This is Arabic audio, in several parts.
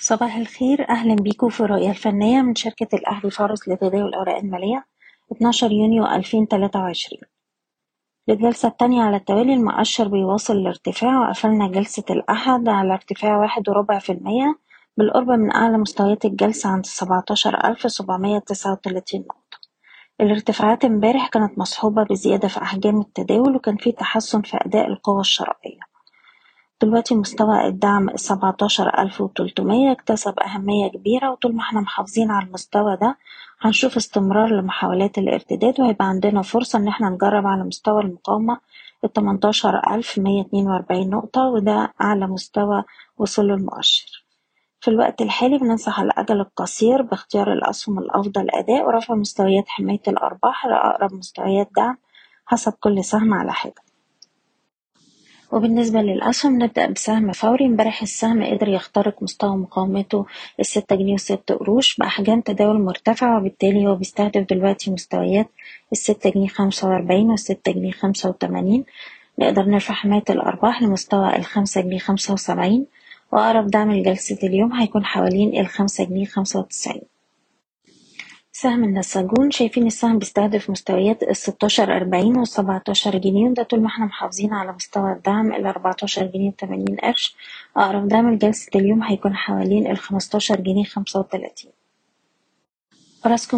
صباح الخير. أهلا بيكم في الرؤية الفنية من شركة الأهلي فارس لتداول الأوراق المالية 12 يونيو 2023 للجلسة التانية على التوالي المؤشر بيواصل الارتفاع وقفلنا جلسة الأحد على ارتفاع واحد وربع في المية بالقرب من أعلى مستويات الجلسة عند 17739 نقطة. الارتفاعات امبارح كانت مصحوبة بزيادة في أحجام التداول وكان في تحسن في أداء القوى الشرائية. دلوقتي مستوى الدعم السبعتاشر ألف وتلتمية اكتسب أهمية كبيرة وطول ما إحنا محافظين على المستوى ده هنشوف استمرار لمحاولات الارتداد وهيبقى عندنا فرصة إن إحنا نجرب على مستوى المقاومة التمنتاشر ألف مية اتنين وأربعين نقطة وده أعلى مستوى وصله المؤشر. في الوقت الحالي بننصح الأجل القصير باختيار الأسهم الأفضل أداء ورفع مستويات حماية الأرباح لأقرب مستويات دعم حسب كل سهم على حدة. وبالنسبة للأسهم نبدأ بسهم فوري. امبارح السهم قدر يخترق مستوى مقاومته الستة جنيه وست قروش بأحجام تداول مرتفعة وبالتالي هو بيستهدف دلوقتي مستويات الستة جنيه خمسة وأربعين والستة جنيه خمسة وتمانين. نقدر نرفع حماية الأرباح لمستوى الخمسة جنيه خمسة وسبعين وأقرب دعم لجلسة اليوم هيكون حوالين الخمسة جنيه خمسة وتسعين. سهم النساجون شايفين السهم بيستهدف مستويات الستاشر أربعين والسبعتاشر جنيه وده طول ما إحنا محافظين على مستوى الدعم الأربعتاشر جنيه وتمانين قرش. أقرب دعم لجلسة اليوم هيكون حوالين الخمستاشر جنيه خمسة وتلاتين.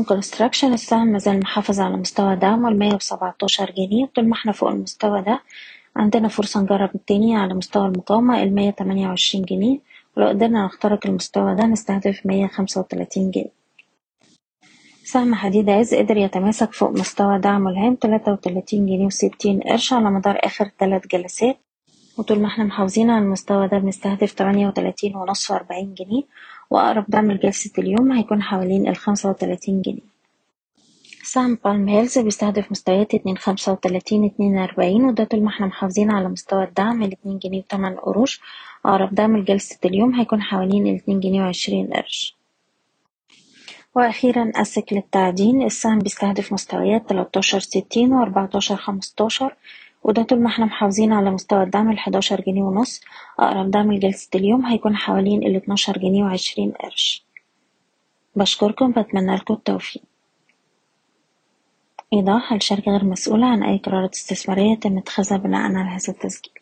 Construction السهم مازال محافظ على مستوى دعمه المية وسبعتاشر جنيه. طول ما إحنا فوق المستوى ده عندنا فرصة نجرب التاني على مستوى المقاومة المية تمانية وعشرين جنيه ولو قدرنا نخترق المستوى ده نستهدف مية خمسة وتلاتين جنيه. سهم حديد عز قدر يتماسك فوق مستوى دعمه الهام تلاتة وتلاتين جنيه وستين قرش على مدار آخر تلات جلسات. وطول ما إحنا محافظين على المستوى ده بنستهدف تمانية وتلاتين ونص وأربعين جنيه وأقرب دعم لجلسة اليوم هيكون حوالين الخمسة وتلاتين جنيه. سهم بالم هيلز بيستهدف مستويات اتنين خمسة وتلاتين اتنين أربعين وده طول ما إحنا محافظين على مستوى الدعم الاتنين جنيه وتمن قروش. أقرب دعم لجلسة اليوم هيكون حوالين الاتنين جنيه وعشرين قرش. وأخيرا أسك للتعدين السهم بيستهدف مستويات تلاتاشر ستين وأربعتاشر خمستاشر وده طول ما إحنا محافظين على مستوى الدعم الحداشر جنيه ونص أقرب دعم لجلسة اليوم هيكون حوالين الاتناشر جنيه وعشرين قرش. بشكركم بتمنى لكم التوفيق. إيضاح الشركة غير مسؤولة عن أي قرارات استثمارية يتم اتخاذها بناء على هذا التسجيل.